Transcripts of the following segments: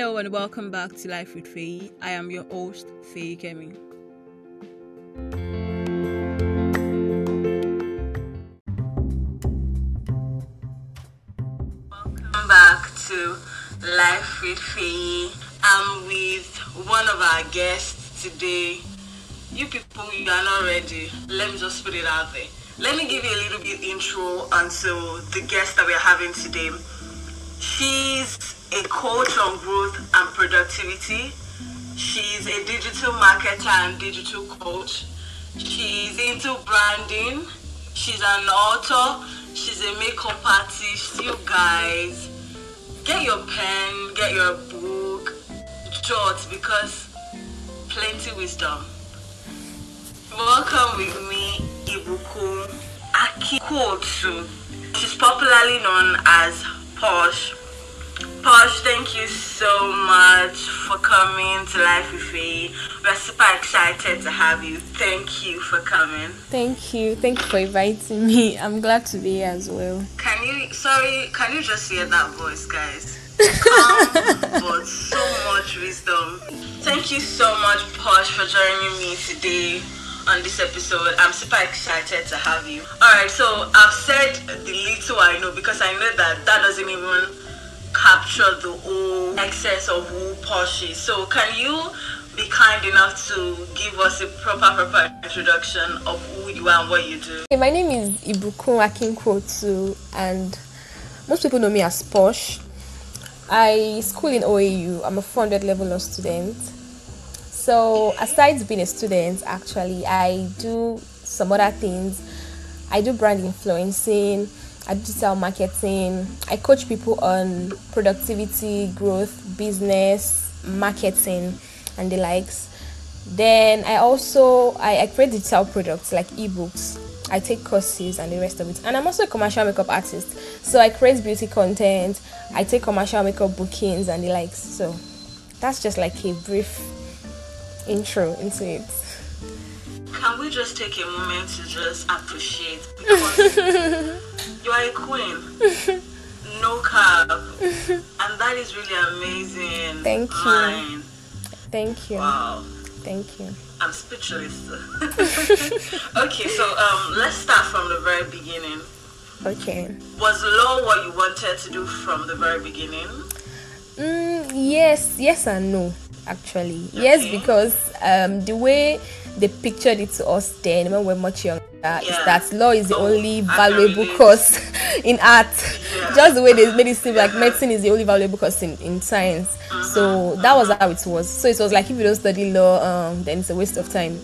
Hello and welcome back to Life with Faye. I am your host, Faye Kemi. Welcome back to Life with Faye. I'm with one of our guests today. You people, you are not ready. Let me just put it out there. Let me give you a little bit intro onto the guest that we're having today. She's a coach on growth and productivity. She's a digital marketer and digital coach. She's into branding. She's an author. She's a makeup artist. You guys, get your pen, get your book, jot because plenty wisdom. Welcome with me, Ibukun Akikotu. She's popularly known as Posh. Posh, thank you so much for coming to Life with Faye. We're super excited to have you. Thank you for coming. Thank you. Thank you for inviting me. I'm glad to be here as well. Can you, sorry, can you just hear that voice, guys? Calm, but so much wisdom. Thank you so much, Posh, for joining me today on this episode. I'm super excited to have you. Alright, so I've said the little I know because I know that that doesn't even capture the whole essence of who Posh is. So can you be kind enough to give us a proper, proper introduction of who you are and what you do? My name is Ibukun Akinkwotu and most people know me as Posh. I school in OAU. I'm a 400 level of student. So aside being a student, actually, I do some other things. I do brand influencing. Do digital marketing. I coach people on productivity, growth, business, marketing, and the likes. Then I also I, I create digital products like ebooks. I take courses and the rest of it. And I'm also a commercial makeup artist. So I create beauty content. I take commercial makeup bookings and the likes. So that's just like a brief intro into it. Can we just take a moment to just appreciate you are a queen, no cap, and that is really amazing. Thank you. Mine. Thank you. Wow, Thank you. I'm speechless. okay, so um, let's start from the very beginning. Okay. Was law what you wanted to do from the very beginning? Mm, yes, yes and no. Actually, yes, because um, the way they pictured it to us then when we were much younger is Yeah. that law is the Oh, only valuable course in art. Yeah. Just the way they made it seem like medicine is the only valuable course in, in science. Uh-huh. So that was how it was. So it was like if you don't study law, um, then it's a waste of time.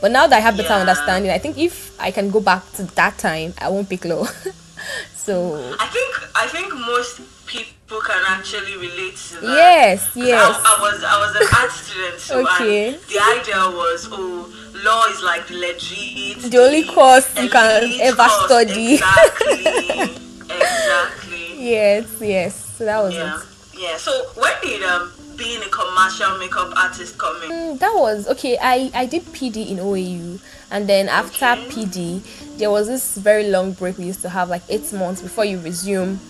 But now that I have better Yeah. understanding, I think if I can go back to that time, I won't pick law. so I think I think most people can actually relate to that. yes, yes. I, I was I was an art student too, Okay. the idea was oh law is like the legit The only course you can ever course. study. Exactly. exactly. Yes, yes. So that was Yeah. it. Yeah. So when did um being a commercial makeup artist come in? Mm, that was okay. I I did PD in OAU, and then after Okay. PD, there was this very long break we used to have, like eight months before you resume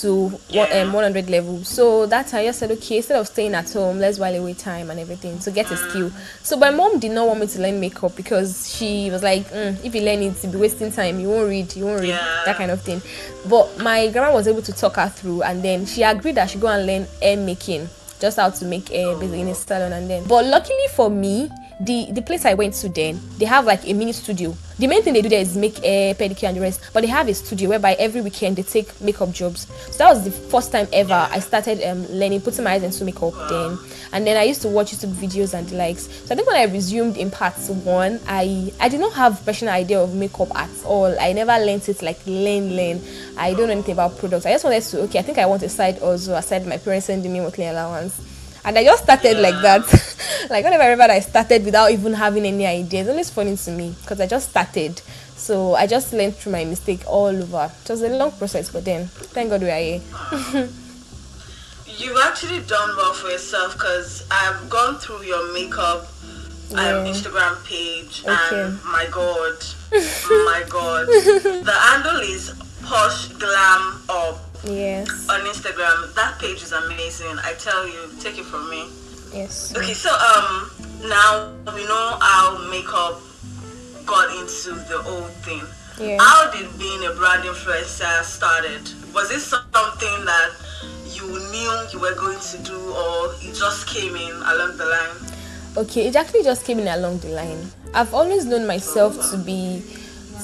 to one, Yeah. um, 100 level. So that time I just said, okay, instead of staying at home, let's while away time and everything to get a skill. So my mom did not want me to learn makeup because she was like, mm, if you learn it, you'll be wasting time. You won't read, you won't read, Yeah. that kind of thing. But my grandma was able to talk her through, and then she agreed that she go and learn hair making just how to make hair basically in a salon and then but luckily for me the the place i went to then they have like a mini studio the main thing they do there is make hair pedicure and the rest. But they have a studio whereby every weekend they take makeup jobs. So that was the first time ever i started um, learning putting my eyes into makeup then. And then i used to watch youtube videos and the likes. So i think when i resumed in part one i i did not have professional idea of makeup at all. I never learned it like learn learn. I don't know anything about products. I just wanted to okay i think i want a side also aside my parents sending me monthly allowance and I just started like that. like whenever I remember I started without even having any idea. It's always funny to me because I just started. So I just learned through my mistake all over. It was a long process, but then thank God we are here. You've actually done well for yourself because I've gone through your makeup Yeah. um, Instagram page Okay. and my god, my god, the handle is Posh Glam Up. Yes. on Instagram. That page is amazing. I tell you, take it from me. Yes. Okay, so um, now we know how makeup got into the whole thing. Yeah. How did being a brand influencer started? Was it something that you knew you were going to do, or it just came in along the line? Okay, it actually just came in along the line. I've always known myself to be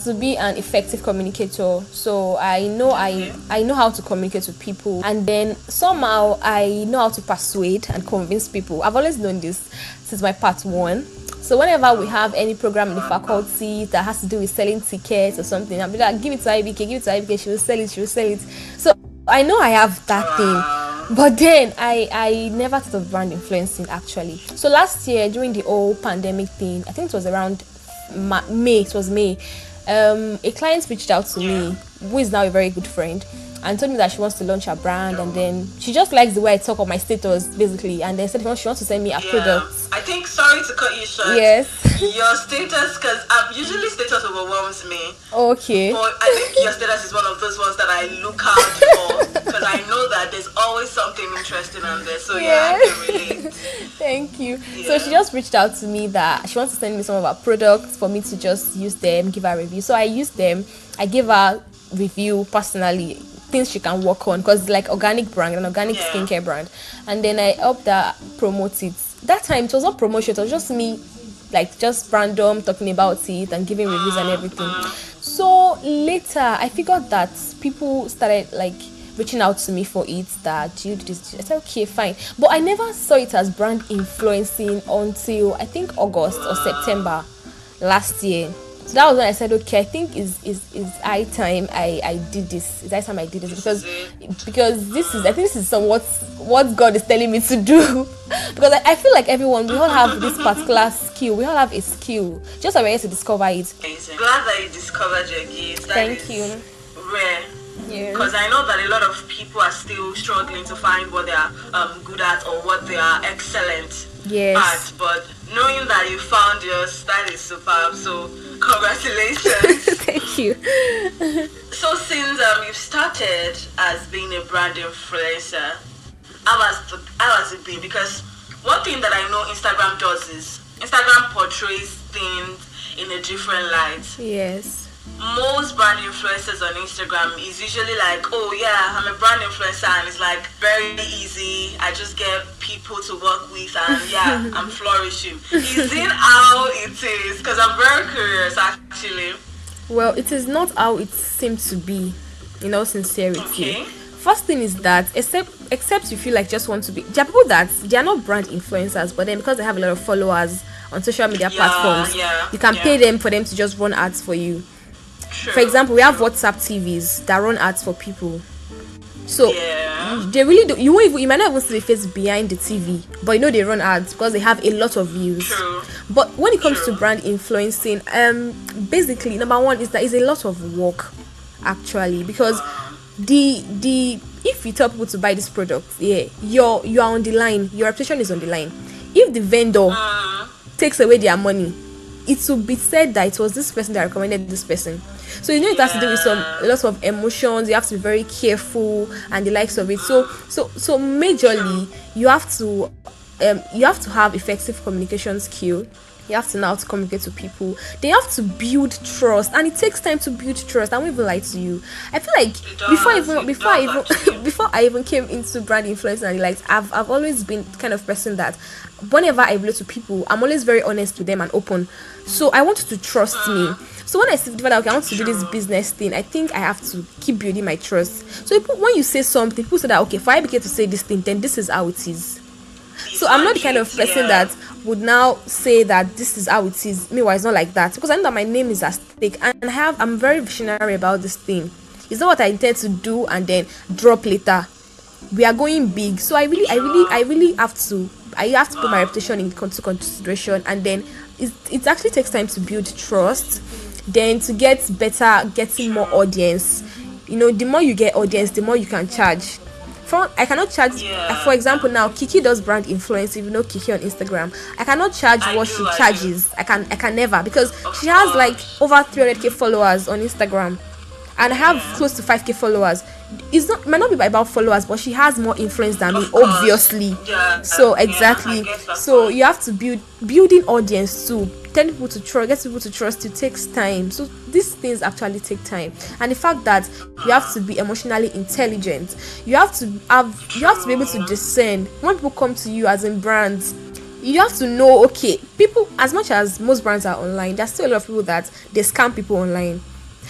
to be an effective communicator so i know i i know how to communicate with people and then somehow i know how to persuade and convince people i've always known this since my part one so whenever we have any program in the faculty that has to do with selling tickets or something i'll be like give it to ibk give it to ibk she will sell it she will sell it so i know i have that thing but then I I never thought of brand influencing actually. So last year during the whole pandemic thing, I think it was around May. It was May. Um, a client reached out to me, who is now a very good friend, and told me that she wants to launch her brand, and then she just likes the way I talk on my status basically, and then said she wants she wants to send me a product. I think sorry to cut you short. Yes. Your status, because um, usually status overwhelms me. Okay. But I think your status is one of those ones that I look out for because I know that there's always something interesting on there. So yeah, I relate. Thank you. So she just reached out to me that she wants to send me some of her products for me to just use them, give her a review. So I used them. I gave her review personally, things she can work on because like organic brand, an organic Yeah. skincare brand. And then I helped her promote it. That time it was not promotion, it was just me like just random talking about it and giving reviews and everything. Ah. So later I figured that people started like reaching out to me for it that you do this. I said okay, fine. But I never saw it as brand influencing until I think August or September last year. So that was when I said, okay, I think is is is high time I I did this. It's high time I did this because because this is I think this is somewhat what God is telling me to do. because I, I feel like everyone we all have this particular skill. We all have a skill. Just we're here to discover it. Amazing. Glad that you discovered your gift. That Thank is you. Rare. Yeah. Because I know that a lot of people are still struggling to find what they are um, good at or what they are excellent Yes. at. But knowing that you found yours, that is superb. So congratulations. Thank you. so since um, you've started as being a brand influencer, how has, the, how has it been? Because one thing that I know Instagram does is Instagram portrays things in a different light. Yes. Most brand influencers on Instagram is usually like, oh yeah, I'm a brand influencer and it's like very easy. I just get people to work with and yeah, I'm flourishing. Is it how it is? Because I'm very curious actually. Well, it is not how it seems to be, in all sincerity. Okay. First thing is that except except you feel like just want to be there are people that they are not brand influencers, but then because they have a lot of followers on social media Yeah, platforms, yeah, you can yeah. pay them for them to just run ads for you. True. For example, we have WhatsApp TVs that run ads for people. So Yeah. they really do. You won't even, you might not even see the face behind the TV, but you know they run ads because they have a lot of views. True. But when it comes True. to brand influencing, um, basically number one is that it's a lot of work, actually, because the the if you tell people to buy this product, yeah, you're you are on the line. Your reputation is on the line. If the vendor Mm, takes away their money, it will be said that it was this person that recommended this person. So you know it has to do with some lots of emotions. You have to be very careful and the likes of it. So so so majorly you have to um you have to have effective communication skill. You have to know how to communicate to people. They have to build trust, and it takes time to build trust. I won't even lie to you. I feel like before even before I even before I even came into brand influence and like I've I've always been kind of person that whenever I relate to people, I'm always very honest with them and open. So I want you to trust me. So when I see that okay, I want to do this business thing, I think I have to keep building my trust. So when you say something, people say that okay, if I begin to say this thing, then this is how it is. So I'm not the kind of person that would now say that this is how it is. Meanwhile, it's not like that because I know that my name is at stake and I have I'm very visionary about this thing. It's not what I intend to do and then drop later. We are going big, so I really, I really, I really have to. I have to put my reputation into consideration, and then it, it actually takes time to build trust. Then to get better, getting more audience. You know, the more you get audience, the more you can charge for I cannot charge. Yeah. For example, now Kiki does brand influence. If you know Kiki on Instagram, I cannot charge I what she charges. I can I can never because Of she has like over 300k followers on Instagram, and I have close to 5k followers. It's not might not be about followers, but she has more influence than me, course. obviously. Yeah, So yeah, I exactly. that So you have to build building audience too. Tell people to trust, get people to trust you takes time. So these things actually take time. And the fact that you have to be emotionally intelligent, you have to have you have to be able to discern when people come to you as in brands. You have to know, okay, people as much as most brands are online, there's still a lot of people that they scam people online.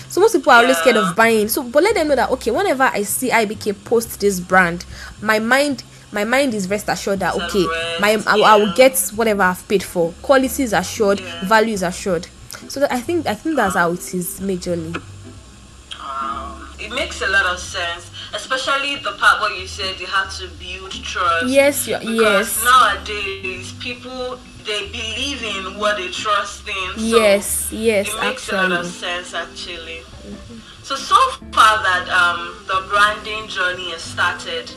So most people are always scared of buying. So but let them know that okay, whenever I see IBK post this brand, my mind my mind is rest assured that okay, my I, will- I will get whatever I've paid for. Quality is assured, Yeah. value is assured. So that I think I think that's how it is majorly. Um, it makes a lot of sense, especially the part where you said you have to build trust. Yes, because yes. nowadays people they believe in what they trust in. So yes, yes, it makes a lot of actually. sense actually. So so far that um the branding journey has started,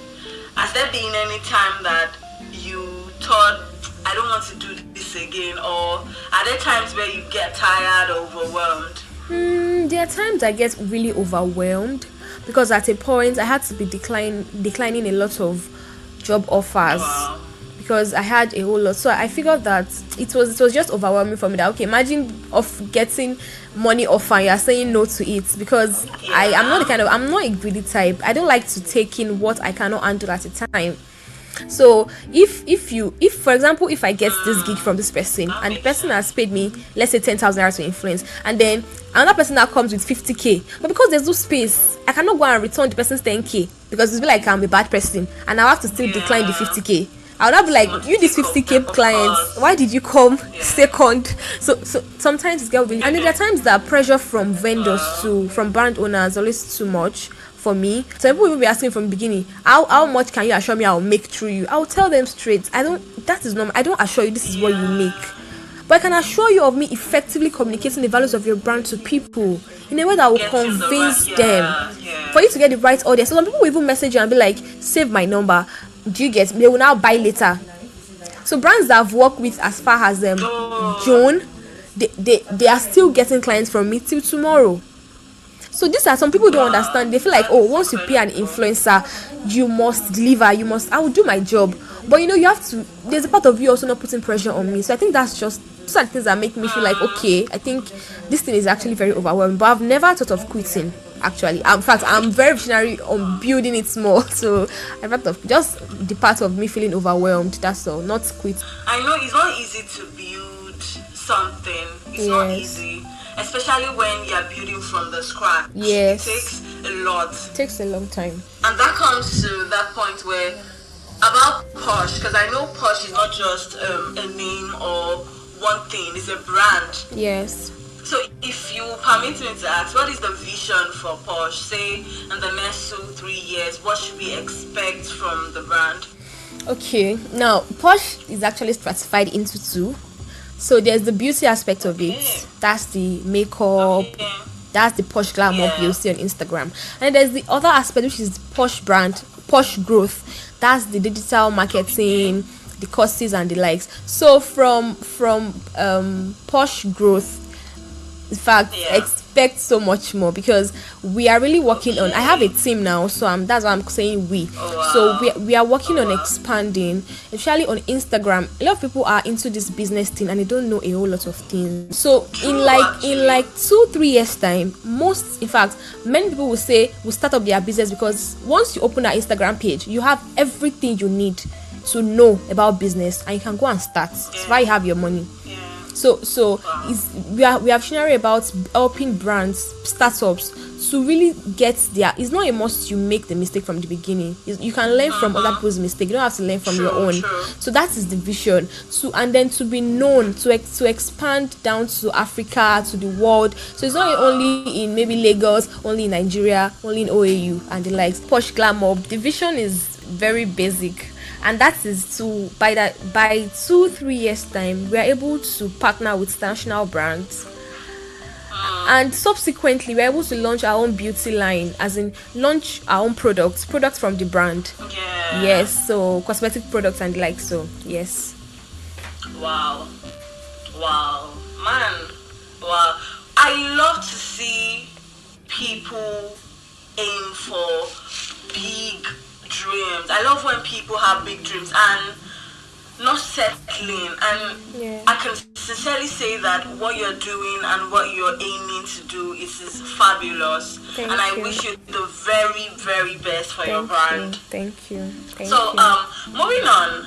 has there been any time that you thought I don't want to do this again, or are there times where you get tired or overwhelmed? Mm, there are times I get really overwhelmed because at a point I had to be decline declining a lot of job offers. Wow. Because I had a whole lot. So I figured that it was it was just overwhelming for me. That okay, imagine of getting money offer, you're saying no to it because I am not the kind of I'm not a greedy type. I don't like to take in what I cannot handle at a time. So if if you if for example if I get this gig from this person and the person has paid me let's say ten thousand naira to influence and then another person that comes with fifty k but because there's no space I cannot go and return the person's ten k because it's be like I'm a bad person and I have to still decline the fifty k. I would have like you this fifty k clients why did you come second so so sometimes it's get and there are times that pressure from vendors to from brand owners always too much for me. So people will be asking from the beginning, how how much can you assure me I'll make through you? I'll tell them straight. I don't that is normal. I don't assure you this is what you make. But I can assure you of me effectively communicating the values of your brand to people in a way that will the convince right- them yeah, yeah. for you to get the right audience. So some people will even message you and be like, save my number. Do you get they will now buy later. So brands that I've worked with as far as um June, they, they they are still getting clients from me till tomorrow. So these are some people don't understand. They feel like, oh, once you pay an influencer, you must deliver. You must. I will do my job. But you know, you have to. There's a part of you also not putting pressure on me. So I think that's just those are things that make me feel like, okay, I think this thing is actually very overwhelming. But I've never thought of quitting. Actually, in fact, I'm very visionary on building it more. So I thought of just the part of me feeling overwhelmed. That's all. Not quit. I know it's not easy to build something. It's not easy, especially when you're building from the scratch. Yes. It takes a lot. It takes a long time. And that comes to that point where about Posh, because I know Posh is not just um, a name or one thing, it's a brand. Yes. So if you permit me to ask, what is the vision for Posh? Say in the next two, three years, what should we expect from the brand? Okay, now Posh is actually stratified into two. So there's the beauty aspect of it. That's the makeup. Okay. That's the Posh glamour Yeah. you'll see on Instagram. And there's the other aspect, which is Posh brand, Posh growth. That's the digital marketing, the courses and the likes. So from from um, Posh growth, in fact Yeah. expect so much more because we are really working on i have a team now so um, that's why i'm saying we. Oh, so we, we are working Oh, on expanding especially on instagram. A lot of people are into this business thing and they don't know a whole lot of things. So in like in like two three years time most in fact many people will say will start up their business because once you open our instagram page you have everything you need to know about business and you can go and start. It's why you have your money. Yeah. So so is we are we are visionary about helping brands startups to really get their it's not a must you make the mistake from the beginning. It's- you can learn from other uh-huh. people's mistake. You don't have to learn from your own. true. so that is the vision. To and then to be known to ex, to expand down to africa to the world. So it's not only in maybe lagos only in nigeria only in oau and the likes. Posh glamour the vision is very basic and that is to by that by two three years time we are able to partner with international brands and subsequently we're able to launch our own beauty line as in launch our own products products from the brand Yeah. yes so cosmetic products and like so yes Wow. Wow. Man. Wow. I love to see people aim for big dreams. I love when people have big dreams and not settling. And Yeah. I can sincerely say that what you're doing and what you're aiming to do is, is fabulous. Thank and I you. wish you the very, very best for your Thank brand. you. Thank you. Thank So, you. um, moving on,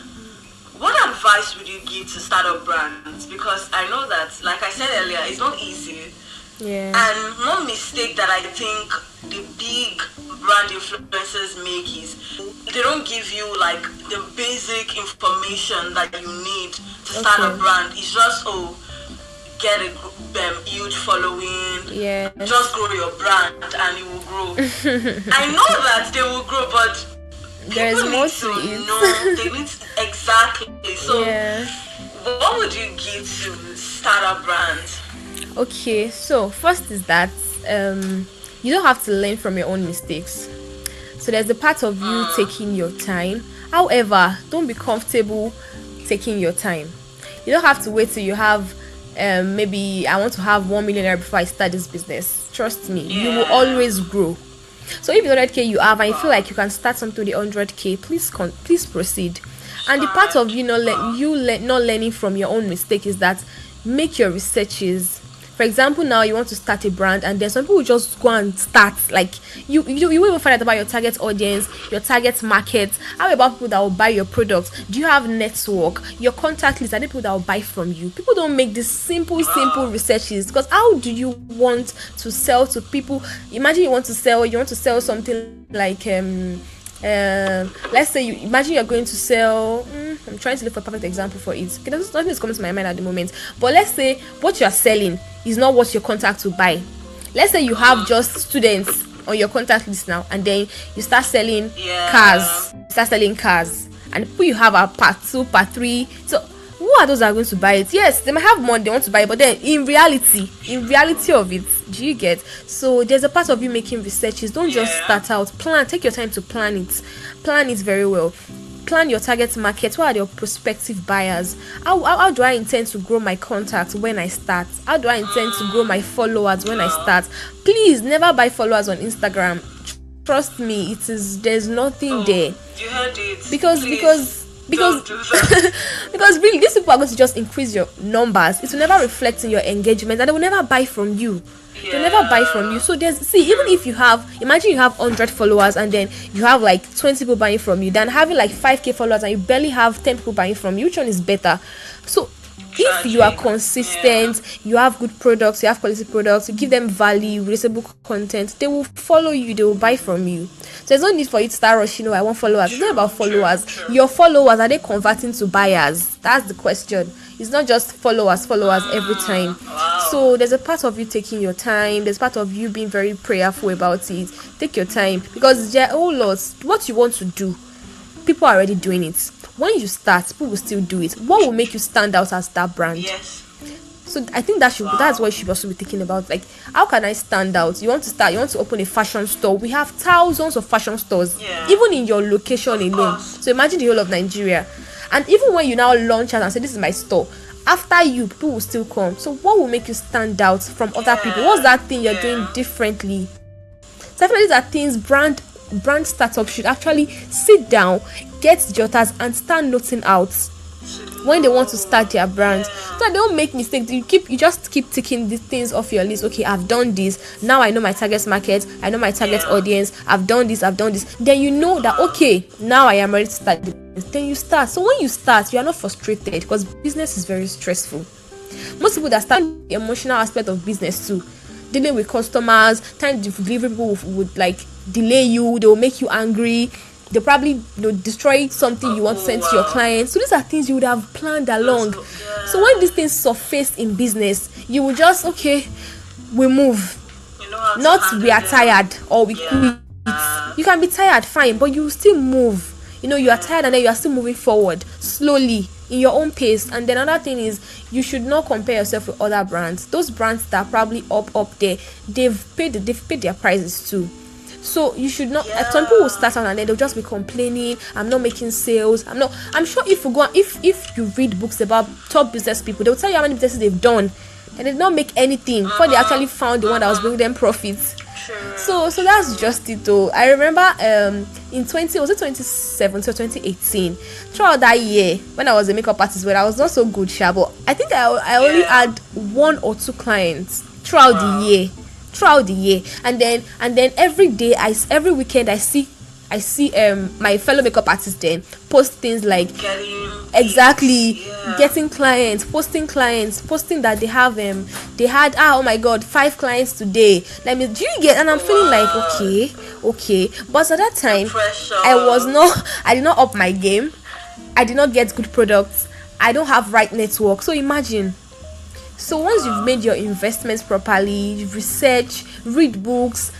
what advice would you give to startup brands? Because I know that, like I said earlier, it's not easy. yeah. And one mistake that I think the big brand influencers make is they don't give you like the basic information that you need to start a brand. It's just oh, get a um, huge following, yeah. just grow your brand and it will grow. I know that they will grow, but people more need to to know. They need exactly. So, yeah. what would you give to start a brand? Okay, so first is that um, you don't have to learn from your own mistakes. So there's the part of you taking your time. However, don't be comfortable taking your time. You don't have to wait till you have um, maybe I want to have one millionaire before I start this business. Trust me, you will always grow. So if 100k you have and you feel like you can start something with 100k, please con- please proceed. And the part of you know le- you le- not learning from your own mistake is that make your researches. For example, now you want to start a brand, and then some people just go and start. Like you, you, you will even find out about your target audience, your target market. How about people that will buy your products? Do you have network? Your contact list? Are there people that will buy from you? People don't make these simple, simple researches because how do you want to sell to people? Imagine you want to sell, you want to sell something like um um let's say you imagine you're going to sell mm, i'm trying to look for a perfect example for it. Okay nothing is coming to my mind at the moment. But let's say what you're selling is not what your contact will buy. Let's say you have just students on your contact list now and then you start selling Yeah. cars. Start selling cars. And people you have are part two part three. So who are those that are going to buy it? Yes they might have money they want to buy it but then in reality in reality of it do you get? So there's a part of you making researches. Don't just start out. Plan take your time to plan it. Plan it very well. Plan your target market. What are your prospective buyers? How, how, how do i intend to grow my contacts when i start? How do i intend to grow my followers when i start? Please never buy followers on instagram. Trust me it is there's nothing oh, there. You heard it. because Please. because because don't do that. because really these people are going to just increase your numbers. It will never reflect in your engagement and they will never buy from you. They'll never buy from you. So there's see even if you have imagine you have 100 followers and then you have like 20 people buying from you than having like 5k followers and you barely have 10 people buying from you which one is better? So if you are consistent you have good products you have quality products you give them value relatable content they will follow you they will buy from you. So there's no need for you to start rushing oh i want followers. It's not about followers. true. your followers are they converting to buyers? That's the question. It's not just followers followers every time. wow. so there's a part of you taking your time. There's part of you being very prayerful about it. Take your time. Because there are whole oh, lots what you want to do people are already doing it when you start people will still do it. What will make you stand out as that brand? Yes. so i think that should that's what you should also be thinking about. Like how can i stand out? You want to start you want to open a fashion store? We have thousands of fashion stores Yeah. even in your location alone. course. so imagine the whole of nigeria. And even when you now launch out and say this is my store after you people will still come. So what will make you stand out from other people? What's that thing you're doing differently? So I feel like these are things brand brand startups should actually sit down, get jotters, and start noting out when they want to start their brand. So they don't make mistakes. You keep you just keep ticking these things off your list. Okay, I've done this. Now I know my target market. I know my target audience. I've done this. I've done this. Then you know that okay, now I am ready to start. the business. Then you start. So when you start, you are not frustrated because business is very stressful most people that start the emotional aspect of business too dealing with customers time to delivery people would, would like delay you they will make you angry they'll probably you know, destroy something you want to send to your wow. clients. So these are things you would have planned along. So, when these things surface in business you will just okay we move. You know not we are tired or we quit. You can be tired fine but you still move. You know you are tired and then you are still moving forward slowly in your own pace. And then another thing is you should not compare yourself with other brands. Those brands that are probably up up there they've paid they've paid their prices too so you should not like, some people will start out and then they'll just be complaining i'm not making sales i'm not i'm sure if you go if if you read books about top business people they'll tell you how many businesses they've done and they did not make anything before they actually found the one that was bringing them profits True. So so that's just it though. I remember um in 20 was it 2017 or 2018 throughout that year when I was a makeup artist but I was not so good sure, but I think I, I only Yeah. had one or two clients throughout Wow. the year throughout the year. And then and then every day I every weekend I see I see um my fellow makeup artists then post things like Getting exactly. Yeah. getting clients posting clients posting that they have um they had ah oh my god five clients today. Let me do you get and i'm feeling like okay okay. But at that time i was not i did not up my game. I did not get good products. I don't have right network. So imagine so once you've made your investments properly you've research read books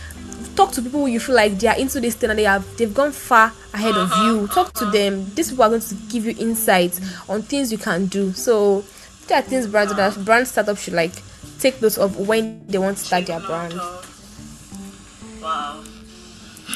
talk to people who you feel like they are into this thing and they have they've gone far ahead of you talk to them these people are going to give you insights on things you can do so there are things brands that brand startups should like take note of when they want to start their brand Wow.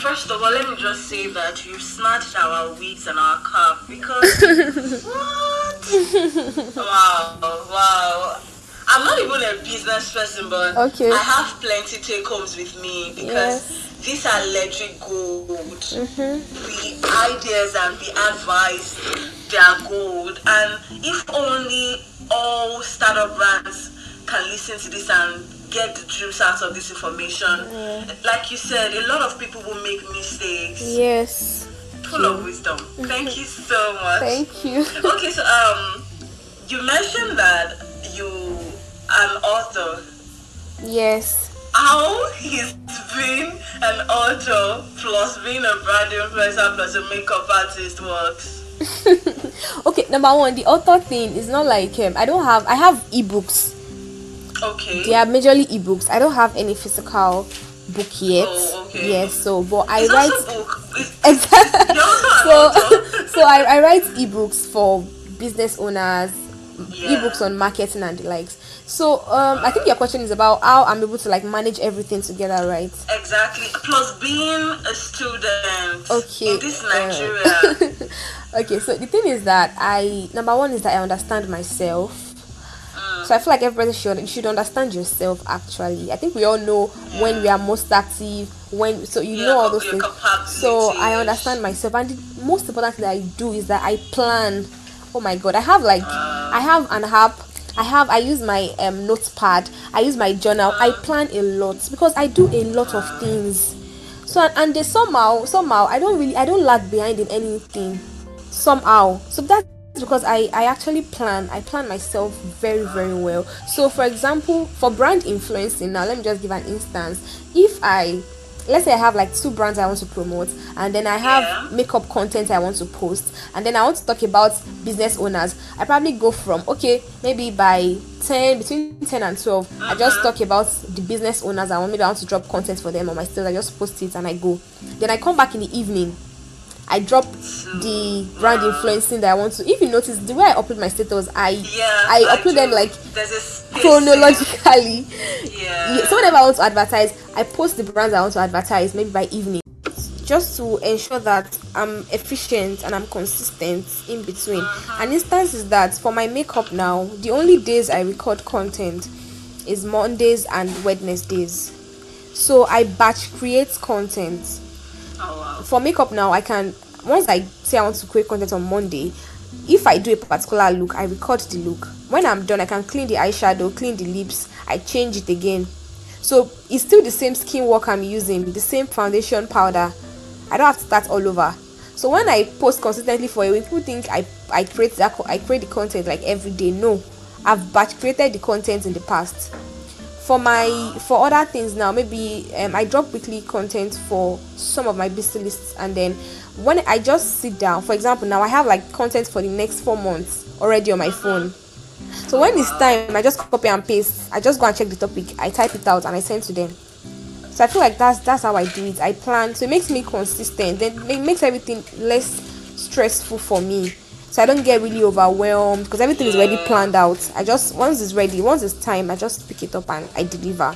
First of all, let me just say that you snatched our wigs and our cap because what? wow, wow. I'm not even a business person, but Okay. I have plenty take homes with me because these are legit gold. The ideas and the advice, they are gold. And if only all startup brands can listen to this and get the juice out of this information. Like you said, a lot of people will make mistakes. yes Full of wisdom. Thank you so much. thank you Okay, so um, you mentioned that you an author. yes How is being an author plus being a brand influencer plus a makeup artist works? okay number one the author thing is not like um, i don't have i have ebooks Okay. they are majorly ebooks i don't have any physical book yet Oh, okay. yes so but i it's write also book. It's, exactly you're also an so so I, I write ebooks for business owners Yeah. ebooks on marketing and the likes so um i think your question is about how i'm able to like manage everything together right? Exactly. Plus being a student okay in this uh, Nigeria. okay so the thing is that i number one is that i understand myself. So i feel like everybody should you should understand yourself actually. I think we all know when we are most active when so you Yeah, know all those things. So i understand myself and the most important thing that i do is that i plan. Oh my god i have like i have an app i have i use my um notepad. I use my journal. I plan a lot because i do a lot of things. So and, and they somehow somehow i don't really i don't lag behind in anything. Somehow. So that's because I, I actually plan i plan myself very very well. So for example for brand influencing now let me just give an instance. If i let's say i have like two brands i want to promote and then i have Yeah. makeup content i want to post and then i want to talk about business owners i probably go from okay maybe by 10 between 10 and 12 i just uh-huh. talk about the business owners i want maybe i want to drop content for them on my stories. I just post it and i go. Then i come back in the evening I drop the brand influencing that I want to. If you notice, the way I upload my status, I Yeah. I upload them like There's a spacing. chronologically. Yeah. Yeah, So whenever I want to advertise, I post the brands I want to advertise maybe by evening, just to ensure that I'm efficient and I'm consistent in between. Uh-huh. An instance is that for my makeup now, the only days I record content is Mondays and Wednesdays. So I batch create content For makeup now i can once i say i want to create content on monday if i do a particular look i record the look. When i'm done i can clean the eyeshadow clean the lips i change it again. So it's still the same skin work i'm using the same foundation powder. I don't have to start all over. So when i post consistently for a week people think i i create that i create the content like every day. No. I've batch created the content in the past for my for other things now maybe um, i drop weekly content for some of my business lists and then when i just sit down for example now i have like content for the next four months already on my phone. So when it's time i just copy and paste. I just go and check the topic. I type it out and i send to them. So i feel like that's that's how i do it. I plan. So it makes me consistent. Then it makes everything less stressful for me so i don't get really overwhelmed because everything is already planned out. I just once it's ready once it's time i just pick it up and i deliver.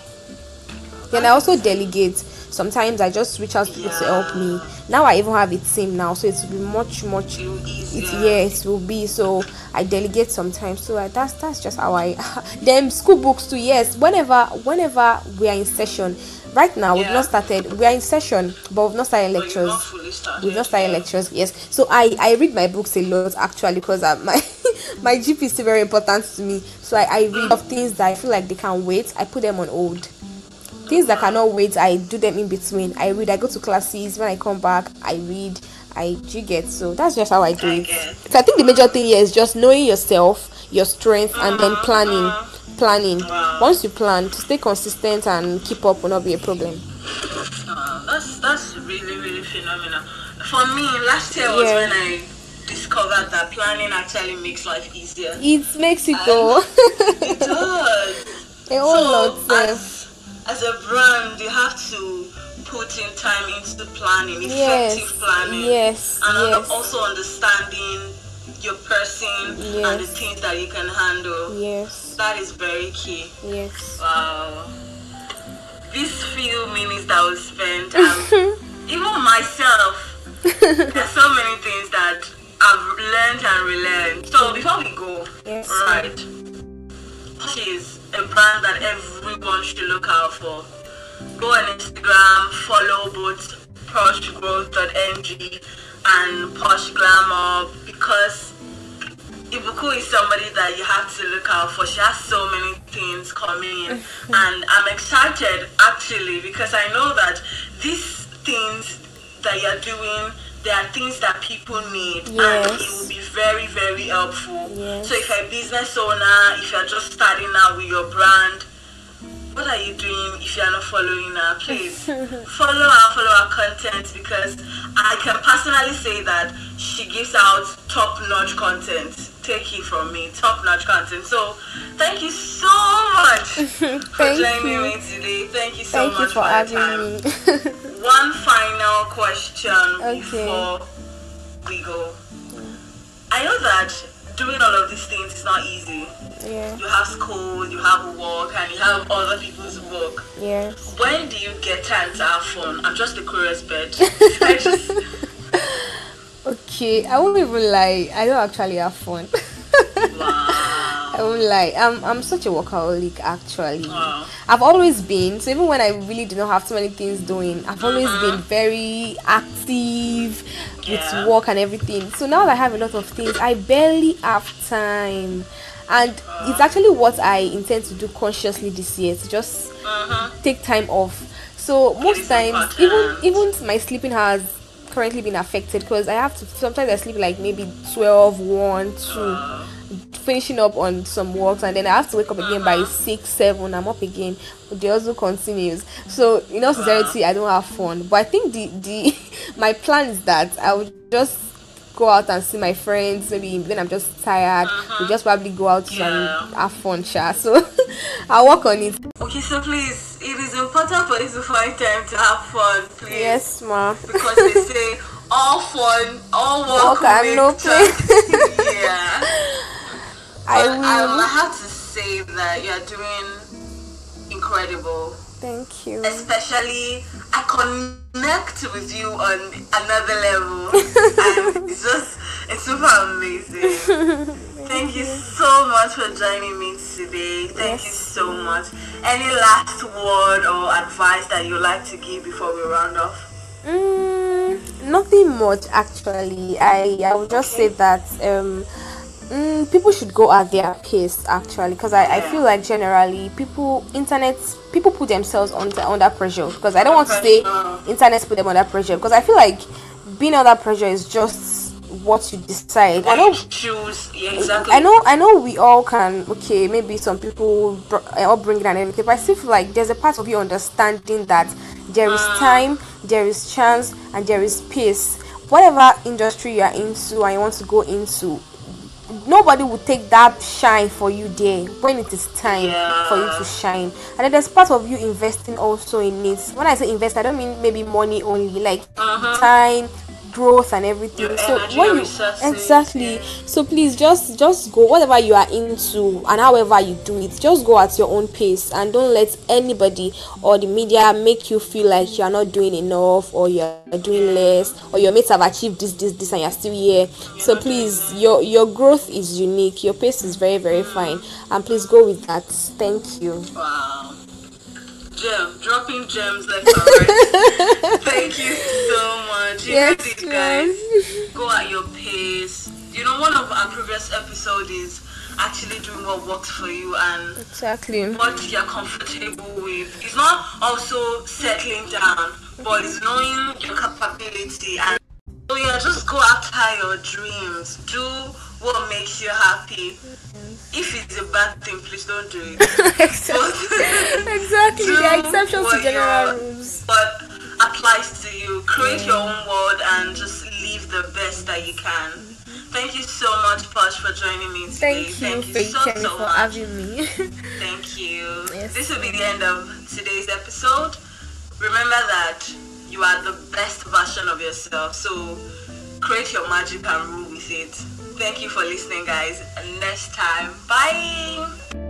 Then i also delegate. Sometimes i just reach out to people to help me. Now i even have a team now so it will be much much it, yeah it will be. So i delegate sometimes. So uh, that's that's just how i them school books too yes. Whenever whenever we are in session right now we've not started. We are in session, but we've not started lectures. started. We've not started lectures, yes. So I I read my books a lot actually because uh, my my GP is still very important to me. So I, I read of things that I feel like they can wait. I put them on hold. Things that cannot wait, I do them in between. I read. I go to classes. When I come back, I read. I do get so that's just how I do it. So I think the major thing here is just knowing yourself, your strength, and then planning. Planning. Once you plan, to stay consistent and keep up will not be a problem. Uh, that's that's really really phenomenal. For me, last year was Yeah. when I discovered that planning actually makes life easier. It makes it go. It does. lot. so as, as a brand, you have to put in time into planning, yes effective planning, yes and yes also understanding your person and the things that you can handle. yes That is very key. yes Wow. These few minutes that we spent, um, even myself, there's so many things that I've learned and relearned. So before we go, Yes. right, she's a brand that everyone should look out for. Go on Instagram, follow both poshgrowth.ng and Posh Glamour because Ibukun is somebody that you have to look out for. She has so many things coming in, and I'm excited actually because I know that these things that you're doing, they are things that people need, and it will be very, very helpful. Yes. So if you're a business owner, if you're just starting out with your brand, what are you doing if you're not following her? Please follow her, follow her content because I can personally say that she gives out top notch content. Take it from me, top notch content. So thank you so much for joining you. me today. Thank you so thank you much for your having time. me One final question Okay. before we go. I know that doing all these things is not easy. yeah You have school, you have work, and you have other people's work. Yeah. When do you get time to have fun? I'm just a curious bird. I just, okay i won't even lie i don't actually have fun. I won't lie. I'm I'm such a workaholic actually. Wow. I've always been. So even when I really do not have so many things doing, I've always Uh-huh. been very active Yeah. with work and everything. So now that I have a lot of things, I barely have time. And it's actually what I intend to do consciously this year to just Uh-huh. take time off. So most times, even even my sleeping has currently been affected because I have to sometimes I sleep like maybe 12, 1, 2 finishing up on some works and then I have to wake up again by six, seven. I'm up again. But the also continues. So in all sincerity, I don't have fun. But I think the the my plan is that I would just go out and see my friends. Maybe when I'm just tired, we just probably go out Yeah. and have fun, sha. So I'll work on it. Okay, so please, it is important for you to find time to have fun, please. Yes, ma. Because they say all fun, all work, Work and no time. yeah. I um, I have to say that you're doing incredible. Thank you. especially I connect with you on another level and it's just it's super amazing. Thank you so much for joining me today. Thank you so much. Any last word or advice that you'd like to give before we round off? Mm, nothing much actually. I I would just say that um mm, people should go at their pace actually because I, I feel like generally people internet people put themselves under under pressure because I don't want to say internet put them under pressure because I feel like being under pressure is just what you decide. I know choose yeah, exactly. I know, I know. We all can. Okay, maybe some people br- uh, upbringing and everything, but I still feel like there's a part of you understanding that there is time, there is chance, and there is pace. Whatever industry you are into and you want to go into, nobody will take that shine for you there when it is time for you to shine. And then there's part of you investing also in it. When I say invest, I don't mean maybe money only, like uh-huh. time, growth, and everything. Your so energy, when you exactly yeah. so please just just go whatever you are into and however you do it just go at your own pace and don't let anybody or the media make you feel like you are not doing enough or you are doing less or your mates have achieved this this this and you're still here so please your your growth is unique your pace is very very fine and please go with that thank you Wow. Gem, dropping gems left and right. Thank you so much. You Yes, ma'am. guys. Go at your pace. You know, one of our previous episodes is actually doing what works for you and Exactly. what you're comfortable with. It's not also settling down, but it's knowing your capability and so yeah, just go after your dreams. Do what makes you happy. If it's a bad thing, please don't do it. exactly. exactly. Do There are exceptions to general rules. What applies to you. Create your own world and just live the best that you can. Mm-hmm. Thank you so much, Posh, for joining me today. Thank you, Thank you so, Kemi, so for much. having me. Thank you. Yes, this will be the end of today's episode. Remember that you are the best version of yourself. So create your magic and rule with it. Thank you for listening, guys. And next time, bye.